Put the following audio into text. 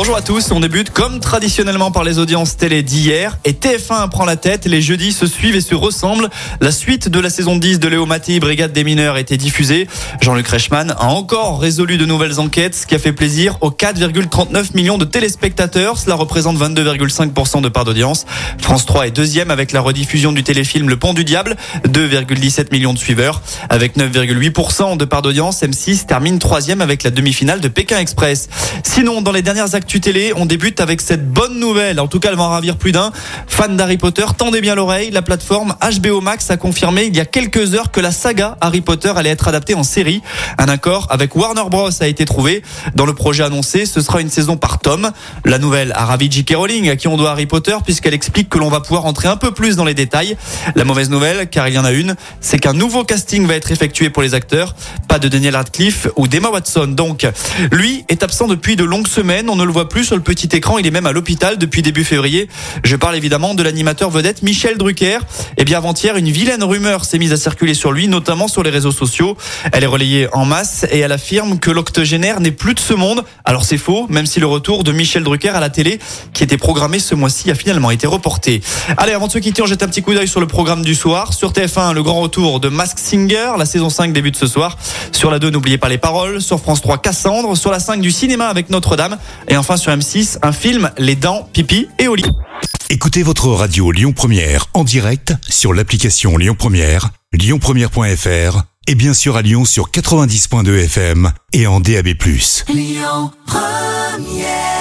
Bonjour à tous, on débute comme traditionnellement par les audiences télé d'hier et TF1 prend la tête, les jeudis se suivent et se ressemblent. La suite de la saison 10 de Léo Mattei, Brigade des mineurs, était diffusée. Jean-Luc Reichmann a encore résolu de nouvelles enquêtes, ce qui a fait plaisir aux 4,39 millions de téléspectateurs. Cela représente 22,5% de part d'audience. France 3 est deuxième avec la rediffusion du téléfilm Le Pont du Diable, 2,17 millions de suiveurs. Avec 9,8% de part d'audience, M6 termine troisième avec la demi-finale de Pékin Express. Sinon, dans les dernières télé, on débute avec cette bonne nouvelle. En tout cas, elle va en ravir plus d'un. Fan d'Harry Potter, tendez bien l'oreille. La plateforme HBO Max a confirmé il y a quelques heures que la saga Harry Potter allait être adaptée en série. Un accord avec Warner Bros a été trouvé. Dans le projet annoncé, ce sera une saison par tome. La nouvelle a ravi J.K. Rowling, à qui on doit Harry Potter, puisqu'elle explique que l'on va pouvoir entrer un peu plus dans les détails. La mauvaise nouvelle, car il y en a une, c'est qu'un nouveau casting va être effectué pour les acteurs. Pas de Daniel Radcliffe ou d'Emma Watson. Donc, lui est absent depuis de longues semaines. On ne le voit plus sur le petit écran. Il est même à l'hôpital depuis début février. Je parle évidemment de l'animateur vedette Michel Drucker. Et bien avant-hier, une vilaine rumeur s'est mise à circuler sur lui, notamment sur les réseaux sociaux. Elle est relayée en masse et elle affirme que l'octogénaire n'est plus de ce monde. Alors c'est faux, même si le retour de Michel Drucker à la télé, qui était programmé ce mois-ci, a finalement été reporté. Allez, avant de se quitter, on jette un petit coup d'œil sur le programme du soir. Sur TF1, le grand retour de Mask Singer. La saison 5 débute ce soir. Sur la 2, n'oubliez pas les paroles. Sur France 3, Cassandre. Sur la 5, du cinéma avec Notre-Dame. Et enfin sur M6, un film, Les Dents, Pipi et Oli. Écoutez votre radio Lyon Première en direct sur l'application Lyon Première, lyonpremière.fr et bien sûr à Lyon sur 90.2 FM et en DAB+. Lyon Première